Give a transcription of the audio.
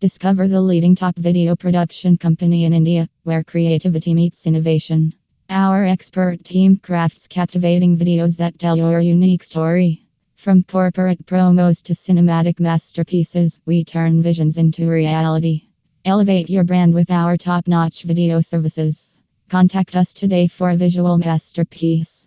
Discover the leading top video production company in India, where creativity meets innovation. Our expert team crafts captivating videos that tell your unique story. From corporate promos to cinematic masterpieces, we turn visions into reality. Elevate your brand with our top notch video services. Contact us today for a visual masterpiece.